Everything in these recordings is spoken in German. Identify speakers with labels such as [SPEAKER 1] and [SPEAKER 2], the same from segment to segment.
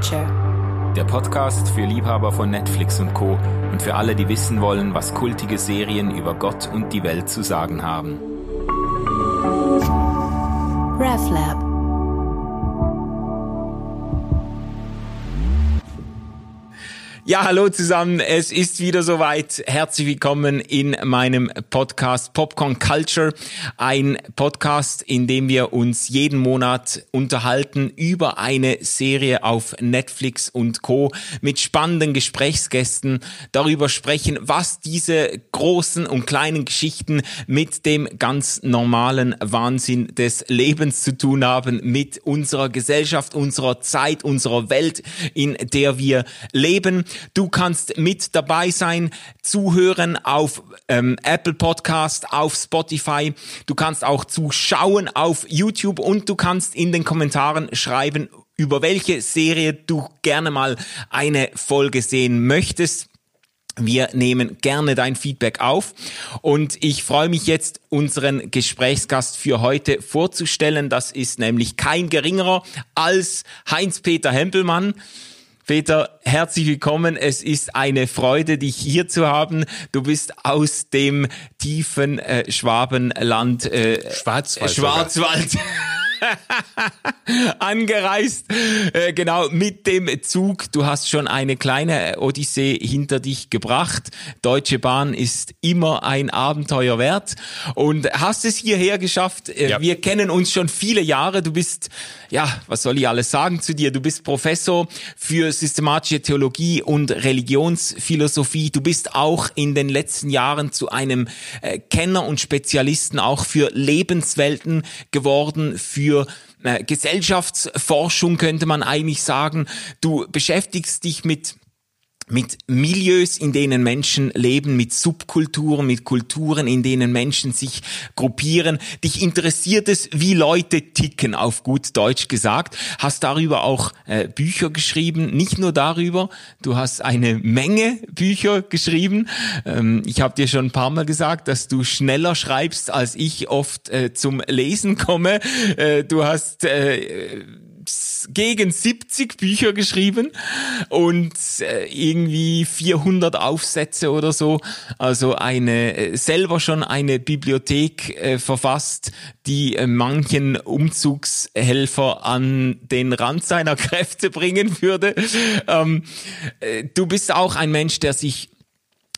[SPEAKER 1] Culture.
[SPEAKER 2] Der Podcast für Liebhaber von Netflix und Co. und für alle, die wissen wollen, was kultige Serien über Gott und die Welt zu sagen haben.
[SPEAKER 1] RevLab.
[SPEAKER 2] Ja, hallo zusammen. Es ist wieder soweit. Herzlich willkommen in meinem Podcast Popcorn Culture. Ein Podcast, in dem wir uns jeden Monat unterhalten über eine Serie auf Netflix und Co. mit spannenden Gesprächsgästen darüber sprechen, was diese großen und kleinen Geschichten mit dem ganz normalen Wahnsinn des Lebens zu tun haben, mit unserer Gesellschaft, unserer Zeit, unserer Welt, in der wir leben. Du kannst mit dabei sein, zuhören auf ähm, Apple Podcast, auf Spotify. Du kannst auch zuschauen auf YouTube und du kannst in den Kommentaren schreiben, über welche Serie du gerne mal eine Folge sehen möchtest. Wir nehmen gerne dein Feedback auf und ich freue mich jetzt, unseren Gesprächsgast für heute vorzustellen. Das ist nämlich kein geringerer als Heinz-Peter Hempelmann. Peter, herzlich willkommen. Es ist eine Freude, dich hier zu haben. Du bist aus dem tiefen äh, Schwabenland,
[SPEAKER 3] äh, Schwarzwald.
[SPEAKER 2] Schwarzwald. angereist, äh, genau mit dem Zug. Du hast schon eine kleine Odyssee hinter dich gebracht. Deutsche Bahn ist immer ein Abenteuer wert und hast es hierher geschafft. Äh, ja. Wir kennen uns schon viele Jahre. Du bist, ja, was soll ich alles sagen zu dir? Du bist Professor für systematische Theologie und Religionsphilosophie. Du bist auch in den letzten Jahren zu einem äh, Kenner und Spezialisten auch für Lebenswelten geworden, für für äh, Gesellschaftsforschung könnte man eigentlich sagen. Du beschäftigst dich mit mit Milieus, in denen Menschen leben, mit Subkulturen, mit Kulturen, in denen Menschen sich gruppieren. Dich interessiert es, wie Leute ticken, auf gut Deutsch gesagt. Hast darüber auch äh, Bücher geschrieben, nicht nur darüber, du hast eine Menge Bücher geschrieben. Ähm, ich habe dir schon ein paar Mal gesagt, dass du schneller schreibst, als ich oft äh, zum Lesen komme. Äh, du hast äh, gegen 70 Bücher geschrieben und äh, irgendwie 400 Aufsätze oder so. Also eine äh, selber schon eine Bibliothek äh, verfasst, die äh, manchen Umzugshelfer an den Rand seiner Kräfte bringen würde. Ähm, äh, du bist auch ein Mensch, der sich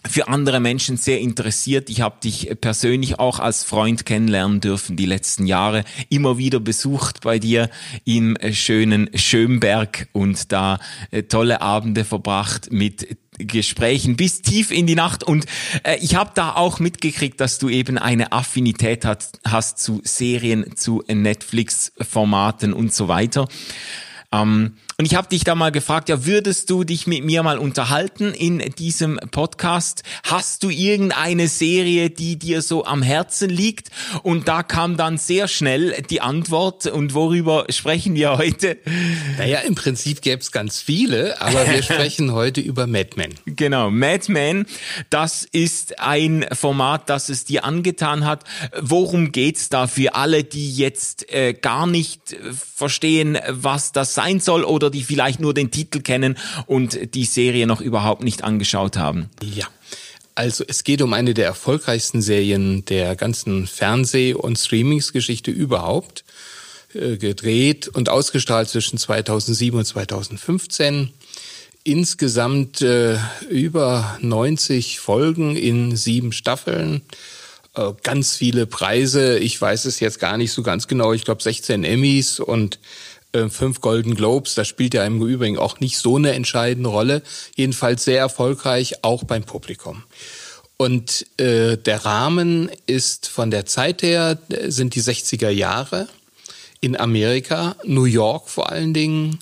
[SPEAKER 2] für andere Menschen sehr interessiert. Ich habe dich persönlich auch als Freund kennenlernen dürfen die letzten Jahre. Immer wieder besucht bei dir im äh, schönen Schönberg und da äh, tolle Abende verbracht mit Gesprächen bis tief in die Nacht und äh, ich habe da auch mitgekriegt, dass du eben eine Affinität hat, hast zu Serien, zu Netflix-Formaten und so weiter. Ähm, und ich habe dich da mal gefragt, ja, würdest du dich mit mir mal unterhalten in diesem Podcast? Hast du irgendeine Serie, die dir so am Herzen liegt? Und da kam dann sehr schnell die Antwort. Und worüber sprechen wir heute?
[SPEAKER 3] Naja, im Prinzip gäbe es ganz viele, aber wir sprechen heute über Mad Men.
[SPEAKER 2] Genau, Mad Men, das ist ein Format, das es dir angetan hat. Worum geht's da für alle, die jetzt äh, gar nicht verstehen, was das sein soll oder die vielleicht nur den Titel kennen und die Serie noch überhaupt nicht angeschaut haben?
[SPEAKER 3] Ja. Also es geht um eine der erfolgreichsten Serien der ganzen Fernseh- und Streamingsgeschichte überhaupt. Äh, gedreht und ausgestrahlt zwischen 2007 und 2015. Insgesamt äh, über 90 Folgen in sieben Staffeln. Äh, ganz viele Preise. Ich weiß es jetzt gar nicht so ganz genau. Ich glaube 16 Emmys und äh, fünf Golden Globes. Das spielt ja im Übrigen auch nicht so eine entscheidende Rolle. Jedenfalls sehr erfolgreich, auch beim Publikum. Und äh, der Rahmen ist von der Zeit her, äh, sind die 60er Jahre in Amerika, New York vor allen Dingen,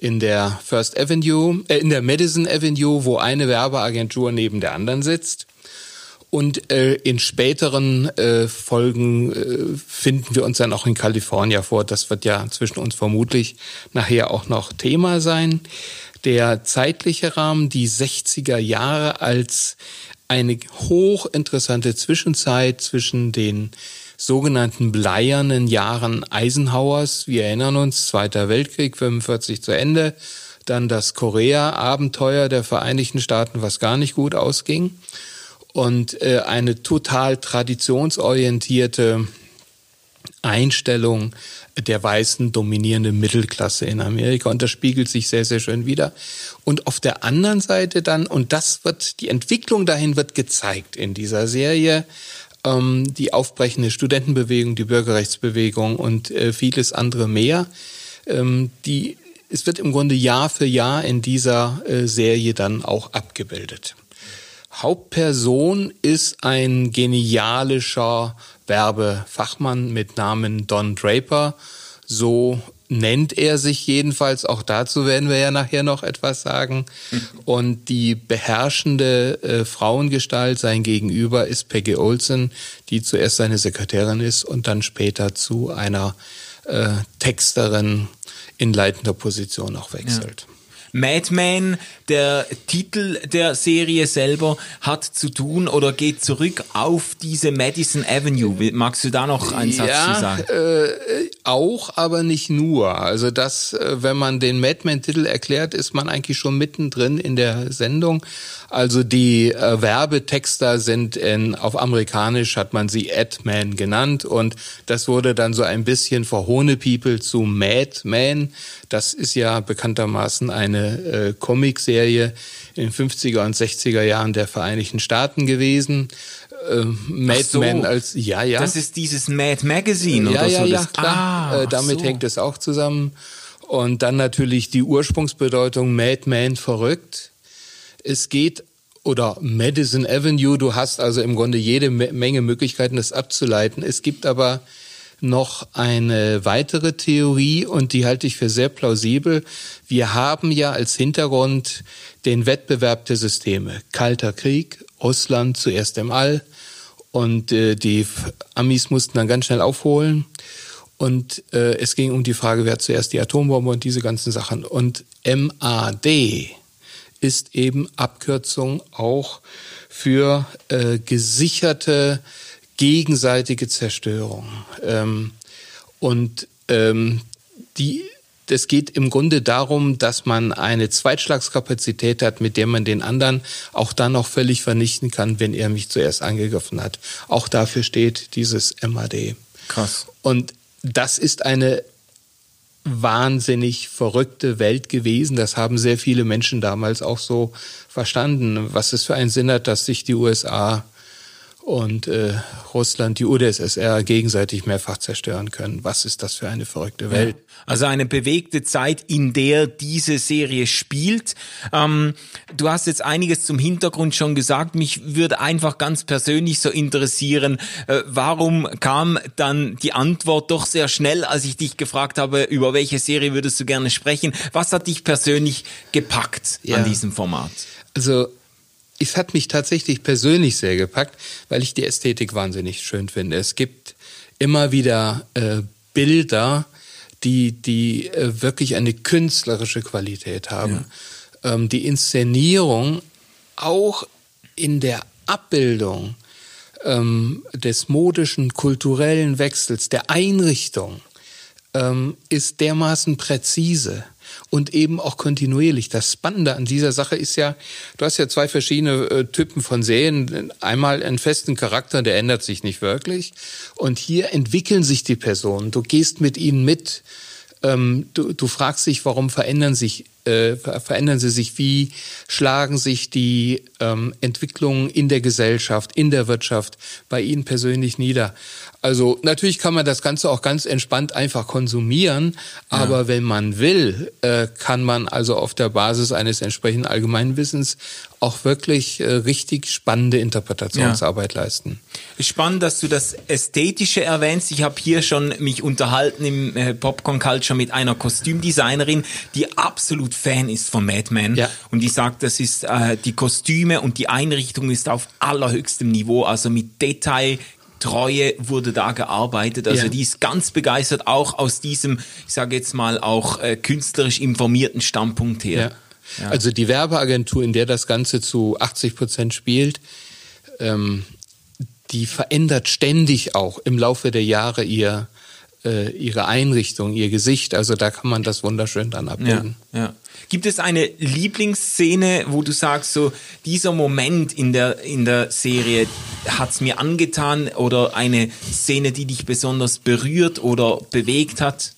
[SPEAKER 3] in der First Avenue, äh, in der Madison Avenue, wo eine Werbeagentur neben der anderen sitzt. Und äh, in späteren äh, Folgen äh, finden wir uns dann auch in Kalifornien vor. Das wird ja zwischen uns vermutlich nachher auch noch Thema sein. Der zeitliche Rahmen, die 60er Jahre als eine hochinteressante Zwischenzeit zwischen den sogenannten bleiernen Jahren Eisenhowers. Wir erinnern uns, Zweiter Weltkrieg, 45 zu Ende, dann das Korea-Abenteuer der Vereinigten Staaten, was gar nicht gut ausging, und äh, eine total traditionsorientierte Einstellung der weißen dominierenden Mittelklasse in Amerika. Und das spiegelt sich sehr sehr schön wieder. Und auf der anderen Seite dann und das wird die Entwicklung dahin wird gezeigt in dieser Serie ähm, die aufbrechende Studentenbewegung die Bürgerrechtsbewegung und äh, vieles andere mehr. Ähm, die es wird im Grunde Jahr für Jahr in dieser äh, Serie dann auch abgebildet. Hauptperson ist ein genialischer Werbefachmann mit Namen Don Draper. So nennt er sich jedenfalls. Auch dazu werden wir ja nachher noch etwas sagen. Und die beherrschende äh, Frauengestalt, sein Gegenüber, ist Peggy Olson, die zuerst seine Sekretärin ist und dann später zu einer äh, Texterin in leitender Position auch wechselt. Ja.
[SPEAKER 2] Madman, der Titel der Serie selber, hat zu tun oder geht zurück auf diese Madison Avenue. Magst du da noch einen Satz
[SPEAKER 3] ja,
[SPEAKER 2] zu sagen?
[SPEAKER 3] Äh, auch, aber nicht nur. Also das, äh, wenn man den Madman-Titel erklärt, ist man eigentlich schon mittendrin in der Sendung. Also die äh, Werbetexter sind in, auf amerikanisch hat man sie Adman genannt und das wurde dann so ein bisschen verhohne People zu Madman. Das ist ja bekanntermaßen eine äh, Comicserie in den 50er und 60er Jahren der Vereinigten Staaten gewesen.
[SPEAKER 2] Äh, Mad so, Men als ja ja. Das ist dieses Mad Magazine
[SPEAKER 3] ja,
[SPEAKER 2] oder
[SPEAKER 3] ja,
[SPEAKER 2] so.
[SPEAKER 3] Ja, klar. Ah, äh, damit so. hängt es auch zusammen. Und dann natürlich die Ursprungsbedeutung Mad Man verrückt. Es geht oder Madison Avenue, du hast also im Grunde jede Menge Möglichkeiten, das abzuleiten. Es gibt aber noch eine weitere Theorie und die halte ich für sehr plausibel. Wir haben ja als Hintergrund den Wettbewerb der Systeme. Kalter Krieg, Russland zuerst im All und äh, die Amis mussten dann ganz schnell aufholen. Und äh, es ging um die Frage, wer zuerst die Atombombe und diese ganzen Sachen. Und MAD ist eben Abkürzung auch für äh, gesicherte gegenseitige Zerstörung. Ähm, und ähm, die, es geht im Grunde darum, dass man eine Zweitschlagskapazität hat, mit der man den anderen auch dann noch völlig vernichten kann, wenn er mich zuerst angegriffen hat. Auch dafür steht dieses MAD.
[SPEAKER 2] Krass.
[SPEAKER 3] Und das ist eine wahnsinnig verrückte Welt gewesen. Das haben sehr viele Menschen damals auch so verstanden, was es für einen Sinn hat, dass sich die USA und äh, Russland die UdSSR gegenseitig mehrfach zerstören können. Was ist das für eine verrückte Welt? Ja.
[SPEAKER 2] Also eine bewegte Zeit, in der diese Serie spielt. Ähm, du hast jetzt einiges zum Hintergrund schon gesagt. Mich würde einfach ganz persönlich so interessieren, äh, warum kam dann die Antwort doch sehr schnell, als ich dich gefragt habe, über welche Serie würdest du gerne sprechen? Was hat dich persönlich gepackt ja. an diesem Format?
[SPEAKER 3] Also es hat mich tatsächlich persönlich sehr gepackt, weil ich die Ästhetik wahnsinnig schön finde. Es gibt immer wieder äh, Bilder, die, die äh, wirklich eine künstlerische Qualität haben. Ja. Ähm, die Inszenierung auch in der Abbildung ähm, des modischen, kulturellen Wechsels, der Einrichtung, ähm, ist dermaßen präzise und eben auch kontinuierlich. Das Spannende an dieser Sache ist ja, du hast ja zwei verschiedene äh, Typen von Serien. Einmal einen festen Charakter, der ändert sich nicht wirklich. Und hier entwickeln sich die Personen. Du gehst mit ihnen mit. Ähm, du, du fragst dich, warum verändern sich äh, verändern sie sich? Wie schlagen sich die ähm, Entwicklungen in der Gesellschaft, in der Wirtschaft bei Ihnen persönlich nieder? Also natürlich kann man das Ganze auch ganz entspannt einfach konsumieren, aber ja. wenn man will, äh, kann man also auf der Basis eines entsprechenden Allgemeinwissens auch wirklich äh, richtig spannende Interpretationsarbeit ja. leisten.
[SPEAKER 2] Spannend, dass du das Ästhetische erwähnst. Ich habe hier schon mich unterhalten im äh, Popcorn Culture mit einer Kostümdesignerin, die absolut Fan ist von Mad Men ja. und die sagt, das ist äh, die Kostüme und die Einrichtung ist auf allerhöchstem Niveau, also mit Detail Treue wurde da gearbeitet. Also ja. die ist ganz begeistert, auch aus diesem, ich sage jetzt mal, auch äh, künstlerisch informierten Standpunkt her.
[SPEAKER 3] Ja. Ja. Also die Werbeagentur, in der das Ganze zu 80 Prozent spielt, ähm, die verändert ständig auch im Laufe der Jahre ihr äh, ihre Einrichtung, ihr Gesicht. Also da kann man das wunderschön dann abbilden.
[SPEAKER 2] Ja, ja. Gibt es eine Lieblingsszene, wo du sagst, so dieser Moment in der, in der Serie hat's mir angetan oder eine Szene, die dich besonders berührt oder bewegt hat?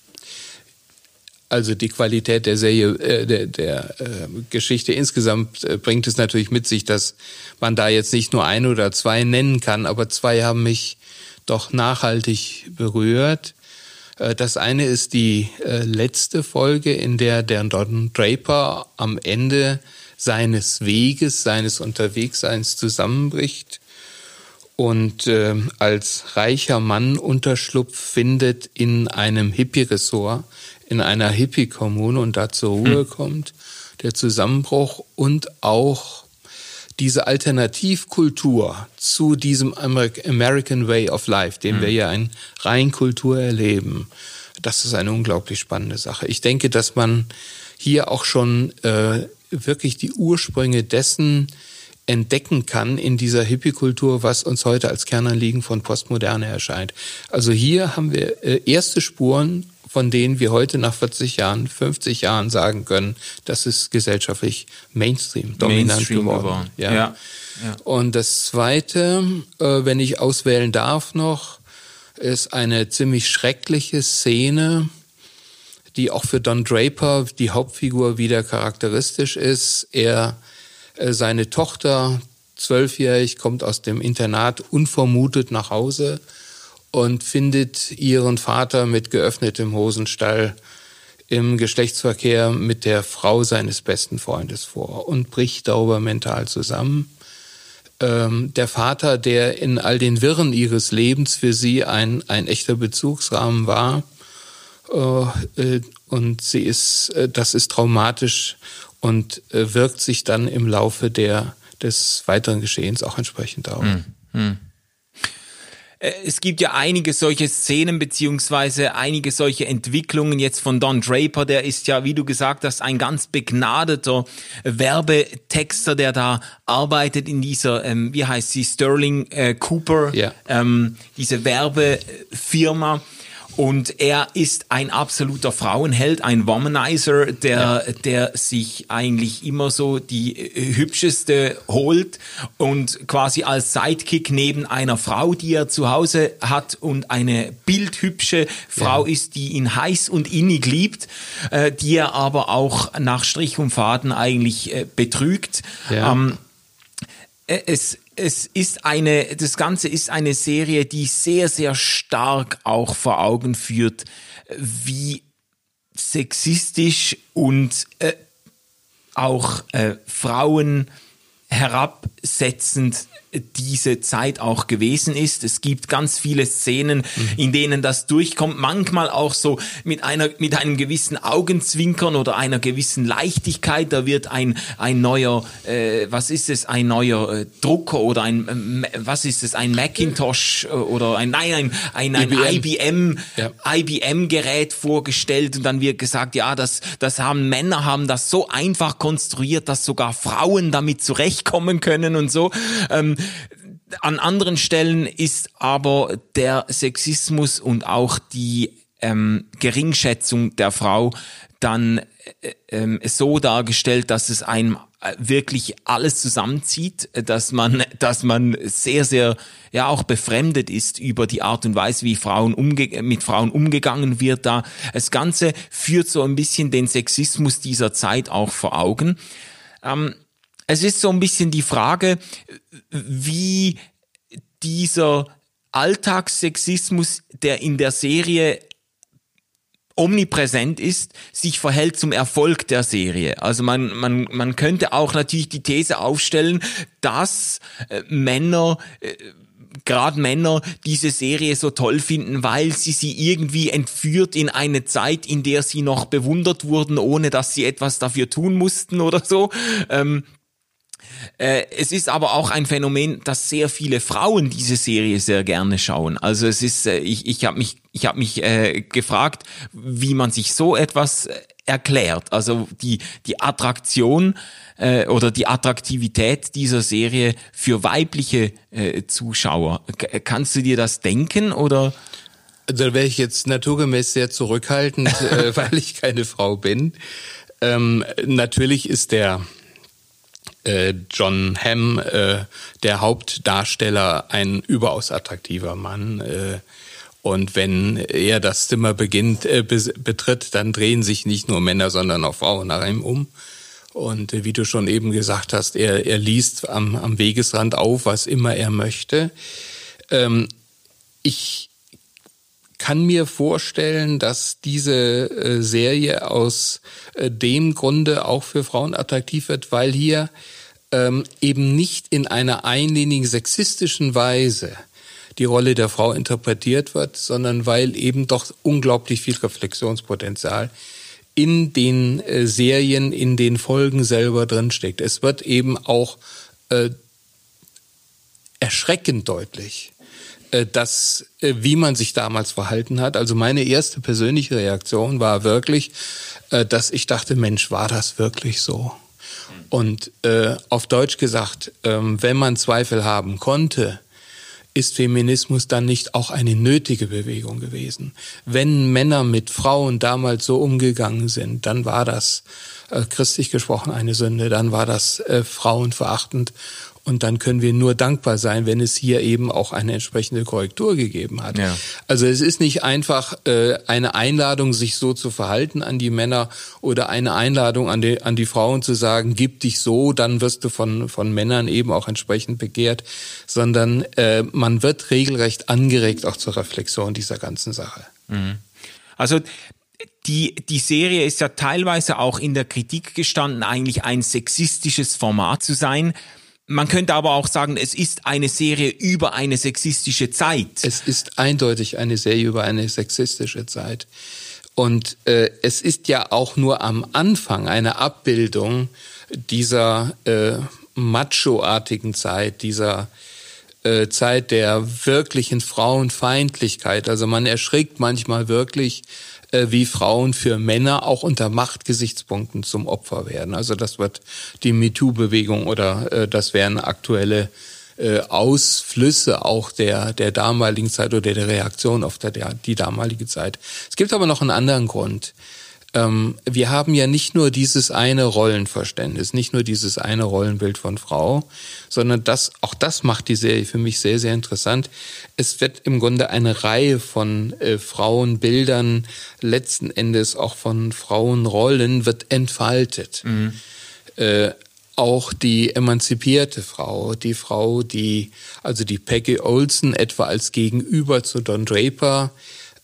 [SPEAKER 3] Also die Qualität der Serie, äh, der, der äh, Geschichte insgesamt äh, bringt es natürlich mit sich, dass man da jetzt nicht nur ein oder zwei nennen kann, aber zwei haben mich doch nachhaltig berührt. Äh, das eine ist die äh, letzte Folge, in der der Don Draper am Ende seines Weges, seines Unterwegsseins zusammenbricht und äh, als reicher Mann Unterschlupf findet in einem Hippie-Ressort, in einer Hippie-Kommune und da zur Ruhe hm. kommt, der Zusammenbruch und auch diese Alternativkultur zu diesem American Way of Life, den hm. wir ja in Reinkultur erleben, das ist eine unglaublich spannende Sache. Ich denke, dass man hier auch schon äh, wirklich die Ursprünge dessen entdecken kann in dieser Hippie-Kultur, was uns heute als Kernanliegen von Postmoderne erscheint. Also hier haben wir äh, erste Spuren von denen wir heute nach 40 Jahren, 50 Jahren sagen können, das ist gesellschaftlich Mainstream, dominant Mainstream geworden. geworden. Ja. Ja. ja. Und das Zweite, äh, wenn ich auswählen darf noch, ist eine ziemlich schreckliche Szene, die auch für Don Draper, die Hauptfigur, wieder charakteristisch ist. Er, äh, seine Tochter, zwölfjährig, kommt aus dem Internat unvermutet nach Hause und findet ihren Vater mit geöffnetem Hosenstall im Geschlechtsverkehr mit der Frau seines besten Freundes vor und bricht darüber mental zusammen. Ähm, der Vater, der in all den Wirren ihres Lebens für sie ein, ein echter Bezugsrahmen war, äh, äh, und sie ist, äh, das ist traumatisch und äh, wirkt sich dann im Laufe der, des weiteren Geschehens auch entsprechend aus. Hm, hm.
[SPEAKER 2] Äh, es gibt ja einige solche Szenen beziehungsweise einige solche Entwicklungen jetzt von Don Draper. Der ist ja, wie du gesagt hast, ein ganz begnadeter Werbetexter, der da arbeitet in dieser, ähm, wie heißt sie, Sterling äh, Cooper, ja. ähm, diese Werbefirma. Und er ist ein absoluter Frauenheld, ein Womanizer, der, ja. der sich eigentlich immer so die äh, hübscheste holt und quasi als Sidekick neben einer Frau, die er zu Hause hat und eine bildhübsche Frau ja. ist, die ihn heiß und innig liebt, äh, die er aber auch nach Strich und Faden eigentlich äh, betrügt. Ja. Ähm, äh, es, es ist eine, das Ganze ist eine Serie, die sehr, sehr stark auch vor Augen führt, wie sexistisch und äh, auch äh, Frauen herabsetzend diese Zeit auch gewesen ist. Es gibt ganz viele Szenen, mhm. in denen das durchkommt, manchmal auch so mit einer mit einem gewissen Augenzwinkern oder einer gewissen Leichtigkeit. Da wird ein ein neuer äh, was ist es ein neuer äh, Drucker oder ein äh, was ist es ein Macintosh äh, oder ein nein ein ein, ein IBM IBM, ja. IBM Gerät vorgestellt und dann wird gesagt, ja, das das haben Männer haben das so einfach konstruiert, dass sogar Frauen damit zurechtkommen können und so. Ähm, an anderen Stellen ist aber der Sexismus und auch die ähm, Geringschätzung der Frau dann äh, äh, so dargestellt, dass es einem äh, wirklich alles zusammenzieht, dass man, dass man sehr, sehr, ja auch befremdet ist über die Art und Weise, wie Frauen umge mit Frauen umgegangen wird. Da das Ganze führt so ein bisschen den Sexismus dieser Zeit auch vor Augen. Ähm, es ist so ein bisschen die Frage, wie dieser Alltagssexismus, der in der Serie omnipräsent ist, sich verhält zum Erfolg der Serie. Also man, man, man könnte auch natürlich die These aufstellen, dass äh, Männer äh, gerade Männer diese Serie so toll finden, weil sie sie irgendwie entführt in eine Zeit, in der sie noch bewundert wurden, ohne dass sie etwas dafür tun mussten oder so. Ähm, äh, es ist aber auch ein Phänomen, dass sehr viele Frauen diese Serie sehr gerne schauen. Also es ist, äh, ich, ich habe mich, ich habe mich äh, gefragt, wie man sich so etwas äh, erklärt. Also die die Attraktion äh, oder die Attraktivität dieser Serie für weibliche äh, Zuschauer. K kannst du dir das denken oder?
[SPEAKER 3] Da wäre ich jetzt naturgemäß sehr zurückhaltend, äh, weil ich keine Frau bin. Ähm, natürlich ist der äh, John Hamm, äh, der Hauptdarsteller, ein überaus attraktiver Mann. Äh, und wenn er das Zimmer beginnt, äh, betritt, dann drehen sich nicht nur Männer, sondern auch Frauen nach ihm um. Und äh, wie du schon eben gesagt hast, er, er liest am, am Wegesrand auf, was immer er möchte. Ähm, ich kann mir vorstellen, dass diese äh, Serie aus äh, dem Grunde auch für Frauen attraktiv wird, weil hier ähm, eben nicht in einer einlinigen sexistischen Weise die Rolle der Frau interpretiert wird, sondern weil eben doch unglaublich viel Reflexionspotenzial in den äh, Serien, in den Folgen selber drinsteckt. Es wird eben auch äh, erschreckend deutlich, äh, dass äh, wie man sich damals verhalten hat. Also meine erste persönliche Reaktion war wirklich, äh, dass ich dachte, Mensch, war das wirklich so? Und äh, auf Deutsch gesagt, ähm, wenn man Zweifel haben konnte, ist Feminismus dann nicht auch eine nötige Bewegung gewesen? Wenn Männer mit Frauen damals so umgegangen sind, dann war das äh, christlich gesprochen eine Sünde, dann war das äh, frauenverachtend und dann können wir nur dankbar sein, wenn es hier eben auch eine entsprechende Korrektur gegeben hat. Ja. Also es ist nicht einfach äh, eine Einladung, sich so zu verhalten an die Männer oder eine Einladung an die, an die Frauen zu sagen, gib dich so, dann wirst du von, von Männern eben auch entsprechend begehrt, sondern äh, man wird regelrecht angeregt auch zur Reflexion dieser ganzen Sache.
[SPEAKER 2] Mhm. Also die, die Serie ist ja teilweise auch in der Kritik gestanden, eigentlich ein sexistisches Format zu sein. Man könnte aber auch sagen, es ist eine Serie über eine sexistische Zeit.
[SPEAKER 3] Es ist eindeutig eine Serie über eine sexistische Zeit. Und äh, es ist ja auch nur am Anfang eine Abbildung dieser äh, macho-artigen Zeit, dieser äh, Zeit der wirklichen Frauenfeindlichkeit. Also man erschrickt manchmal wirklich äh, wie Frauen für Männer auch unter Machtgesichtspunkten zum Opfer werden. Also das wird die MeToo-Bewegung oder äh, das wären aktuelle Ausflüsse auch der, der damaligen Zeit oder der Reaktion auf der, die damalige Zeit. Es gibt aber noch einen anderen Grund ähm, wir haben ja nicht nur dieses eine Rollenverständnis, nicht nur dieses eine Rollenbild von Frau, sondern das, auch das macht die Serie für mich sehr, sehr interessant. Es wird im Grunde eine Reihe von äh, Frauenbildern, letzten Endes auch von Frauenrollen, wird entfaltet. Mhm. Äh, auch die emanzipierte Frau, die Frau, die, also die Peggy Olson etwa als Gegenüber zu Don Draper,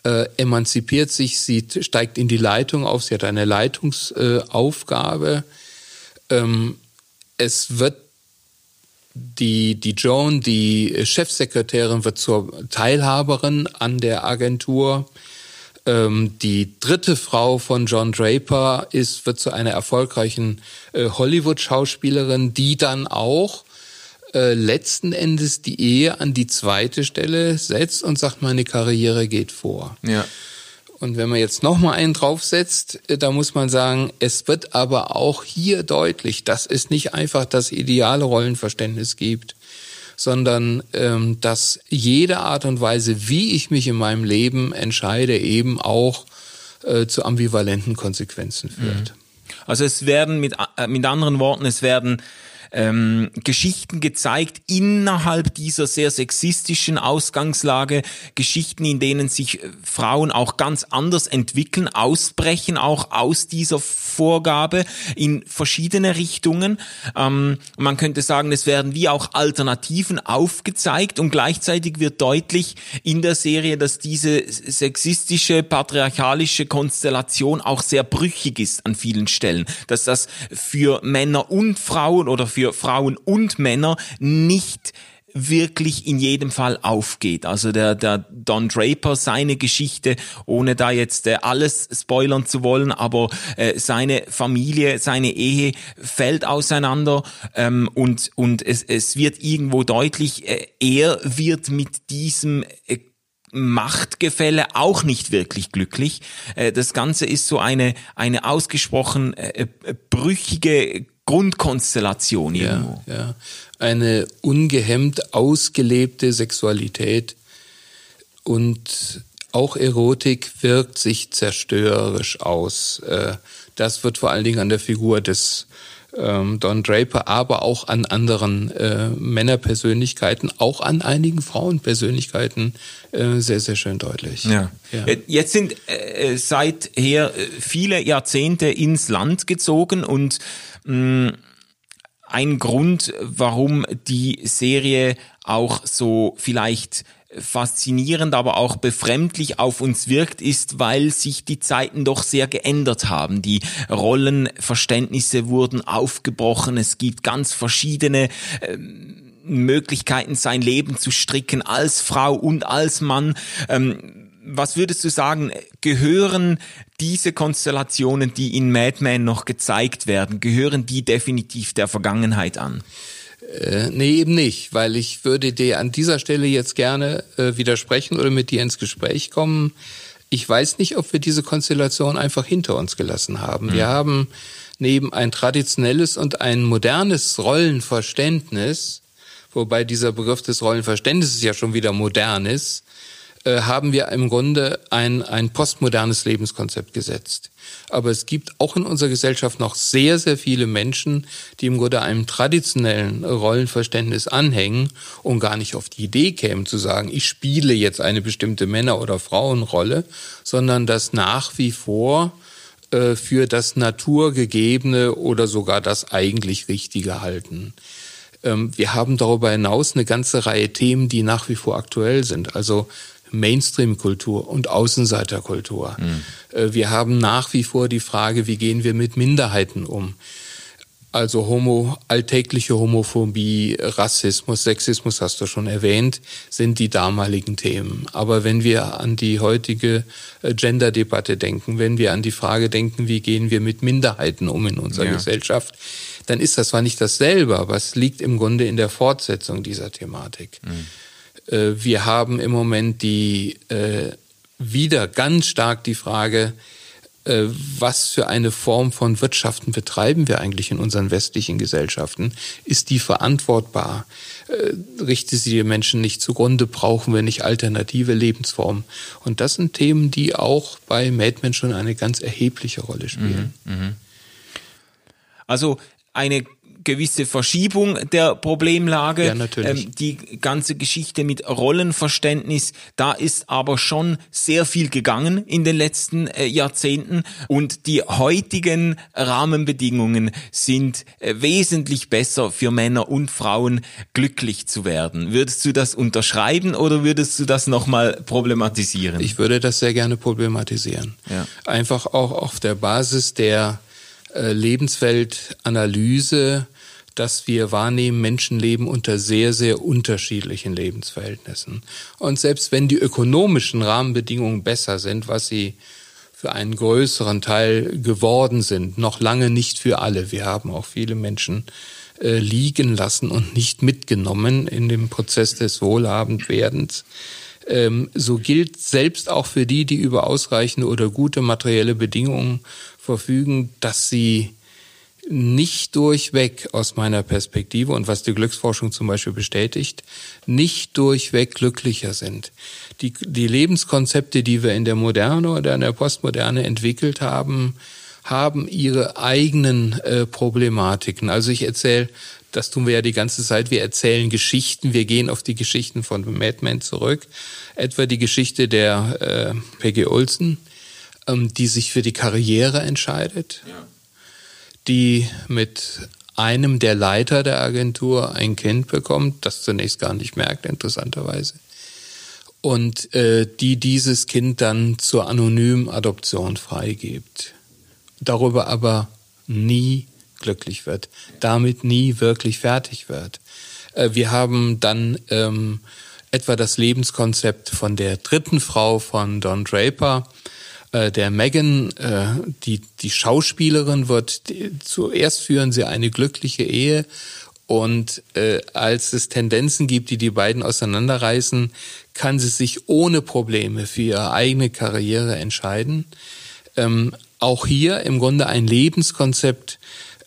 [SPEAKER 3] äh, emanzipiert sich, sie steigt in die Leitung auf, sie hat eine Leitungsaufgabe. Äh, ähm, es wird die, die Joan, die Chefsekretärin, wird zur Teilhaberin an der Agentur. Ähm, die dritte Frau von John Draper ist, wird zu einer erfolgreichen äh, Hollywood-Schauspielerin, die dann auch äh, letzten Endes die Ehe an die zweite Stelle setzt und sagt, meine Karriere geht vor.
[SPEAKER 2] Ja.
[SPEAKER 3] Und wenn man jetzt noch mal einen draufsetzt, äh, da muss man sagen, es wird aber auch hier deutlich, dass es nicht einfach das ideale Rollenverständnis gibt, sondern ähm, dass jede Art und Weise, wie ich mich in meinem Leben entscheide, eben auch äh, zu ambivalenten Konsequenzen führt. Mhm.
[SPEAKER 2] Also es werden mit, äh, mit anderen Worten, es werden ähm, Geschichten gezeigt innerhalb dieser sehr sexistischen Ausgangslage, Geschichten, in denen sich äh, Frauen auch ganz anders entwickeln, ausbrechen auch aus dieser Vorgabe in verschiedene Richtungen. Ähm, man könnte sagen, es werden wie auch Alternativen aufgezeigt und gleichzeitig wird deutlich in der Serie, dass diese sexistische, patriarchalische Konstellation auch sehr brüchig ist an vielen Stellen, dass das für Männer und Frauen oder für für Frauen und Männer nicht wirklich in jedem Fall aufgeht. Also der, der Don Draper, seine Geschichte, ohne da jetzt äh, alles spoilern zu wollen, aber äh, seine Familie, seine Ehe fällt auseinander ähm, und, und es, es wird irgendwo deutlich, äh, er wird mit diesem äh, Machtgefälle auch nicht wirklich glücklich. Äh, das Ganze ist so eine, eine ausgesprochen äh, brüchige Grundkonstellation irgendwo.
[SPEAKER 3] Ja, ja. Eine ungehemmt ausgelebte Sexualität und auch Erotik wirkt sich zerstörerisch aus. Äh, das wird vor allen Dingen an der Figur des ähm, Don Draper, aber auch an anderen äh, Männerpersönlichkeiten, auch an einigen Frauenpersönlichkeiten äh, sehr, sehr schön deutlich.
[SPEAKER 2] Ja. ja. Äh, jetzt sind äh, seither äh, viele Jahrzehnte ins Land gezogen und mh, ein Grund, warum die Serie auch so vielleicht faszinierend, aber auch befremdlich auf uns wirkt, ist, weil sich die Zeiten doch sehr geändert haben. Die Rollenverständnisse wurden aufgebrochen. Es gibt ganz verschiedene äh, Möglichkeiten, sein Leben zu stricken als Frau und als Mann. Ähm, was würdest du sagen, gehören diese Konstellationen, die in Mad Men noch gezeigt werden, gehören die definitiv der Vergangenheit an?
[SPEAKER 3] Äh, nee, eben nicht, weil ich würde dir an dieser Stelle jetzt gerne äh, widersprechen oder mit dir ins Gespräch kommen. Ich weiß nicht, ob wir diese Konstellation einfach hinter uns gelassen haben. Mhm. Wir haben neben ein traditionelles und ein modernes Rollenverständnis, wobei dieser Begriff des Rollenverständnisses ja schon wieder modern ist, äh, haben wir im Grunde ein, ein postmodernes Lebenskonzept gesetzt. Aber es gibt auch in unserer Gesellschaft noch sehr, sehr viele Menschen, die im Grunde einem traditionellen Rollenverständnis anhängen und gar nicht auf die Idee kämen zu sagen, ich spiele jetzt eine bestimmte Männer- oder Frauenrolle, sondern das nach wie vor äh, für das Naturgegebene oder sogar das eigentlich Richtige halten. Ähm, wir haben darüber hinaus eine ganze Reihe Themen, die nach wie vor aktuell sind. Also Mainstream-Kultur und Außenseiterkultur. Mhm. Wir haben nach wie vor die Frage, wie gehen wir mit Minderheiten um? Also Homo, alltägliche Homophobie, Rassismus, Sexismus hast du schon erwähnt, sind die damaligen Themen. Aber wenn wir an die heutige äh, Gender-Debatte denken, wenn wir an die Frage denken, wie gehen wir mit Minderheiten um in unserer ja. Gesellschaft, dann ist das zwar nicht dasselbe, aber es liegt im Grunde in der Fortsetzung dieser Thematik. Mhm. Äh, wir haben im Moment die äh, wieder ganz stark die Frage, äh, was für eine Form von Wirtschaften betreiben wir eigentlich in unseren westlichen Gesellschaften? Ist die verantwortbar? Richtet sie die Menschen nicht zugrunde? Brauchen wir nicht alternative Lebensformen? Und das sind Themen, die auch bei Mad Men schon eine ganz erhebliche Rolle spielen. Mhm, mh.
[SPEAKER 2] Also eine gewisse Verschiebung der Problemlage.
[SPEAKER 3] Ja, natürlich.
[SPEAKER 2] Ähm, die ganze Geschichte mit Rollenverständnis, da ist aber schon sehr viel gegangen in den letzten äh, Jahrzehnten und die heutigen Rahmenbedingungen sind äh, wesentlich besser für Männer und Frauen glücklich zu werden. Würdest du das unterschreiben oder würdest du das nochmal problematisieren?
[SPEAKER 3] Ich würde das sehr gerne problematisieren. Ja. Einfach auch auf der Basis der Lebensweltanalyse, dass wir wahrnehmen, Menschen leben unter sehr, sehr unterschiedlichen Lebensverhältnissen. Und selbst wenn die ökonomischen Rahmenbedingungen besser sind, was sie für einen größeren Teil geworden sind, noch lange nicht für alle. Wir haben auch viele Menschen äh, liegen lassen und nicht mitgenommen in dem Prozess des Wohlhabendwerdens. Ähm, so gilt selbst auch für die, die über ausreichende oder gute materielle Bedingungen verfügen, dass sie nicht durchweg aus meiner Perspektive und was die Glücksforschung zum Beispiel bestätigt, nicht durchweg glücklicher sind. Die, die Lebenskonzepte, die wir in der Moderne oder in der Postmoderne entwickelt haben, haben ihre eigenen äh, Problematiken. Also ich erzähle, das tun wir ja die ganze Zeit, wir erzählen Geschichten, wir gehen auf die Geschichten von Mad Men zurück, etwa die Geschichte der äh, Peggy Olsen, ähm, die sich für die Karriere entscheidet, ja. die mit einem der Leiter der Agentur ein Kind bekommt, das zunächst gar nicht merkt, interessanterweise. Und äh, die dieses Kind dann zur anonymen Adoption freigibt. Darüber aber nie glücklich wird, damit nie wirklich fertig wird. Äh, wir haben dann ähm, etwa das Lebenskonzept von der dritten Frau von Don Draper, äh, der Megan, äh, die, die Schauspielerin wird, die, zuerst führen sie eine glückliche Ehe und äh, als es Tendenzen gibt, die die beiden auseinanderreißen, kann sie sich ohne Probleme für ihre eigene Karriere entscheiden. Ähm, auch hier im Grunde ein Lebenskonzept,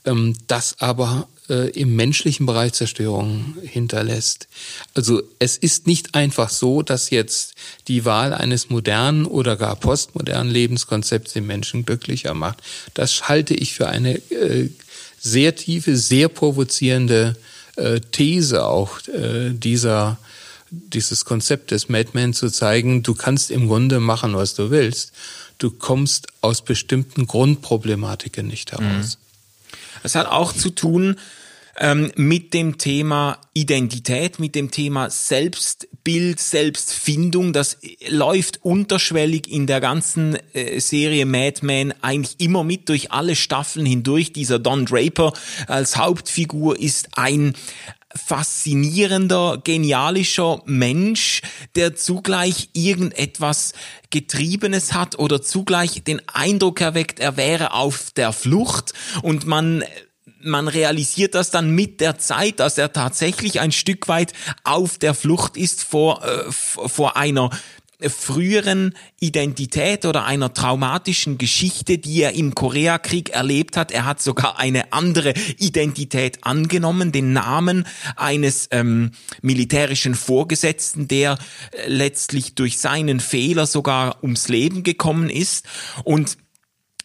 [SPEAKER 3] ähm, das aber äh, im menschlichen Bereich Zerstörung hinterlässt. Also es ist nicht einfach so, dass jetzt die Wahl eines modernen oder gar postmodernen Lebenskonzepts den Menschen glücklicher macht. Das halte ich für eine äh, sehr tiefe, sehr provozierende äh, These auch äh, dieser dieses Konzept des Madman zu zeigen, du kannst im Grunde machen, was du willst. Du kommst aus bestimmten Grundproblematiken nicht heraus.
[SPEAKER 2] Es hat auch zu tun ähm, mit dem Thema Identität, mit dem Thema Selbstbild, Selbstfindung. Das läuft unterschwellig in der ganzen äh, Serie Mad Men eigentlich immer mit durch alle Staffeln hindurch. Dieser Don Draper als Hauptfigur ist ein faszinierender, genialischer Mensch, der zugleich irgendetwas Getriebenes hat oder zugleich den Eindruck erweckt, er wäre auf der Flucht und man man realisiert das dann mit der Zeit, dass er tatsächlich ein Stück weit auf der Flucht ist vor, äh, vor einer früheren Identität oder einer traumatischen Geschichte, die er im Koreakrieg erlebt hat. Er hat sogar eine andere Identität angenommen, den Namen eines ähm, militärischen Vorgesetzten, der äh, letztlich durch seinen Fehler sogar ums Leben gekommen ist. Und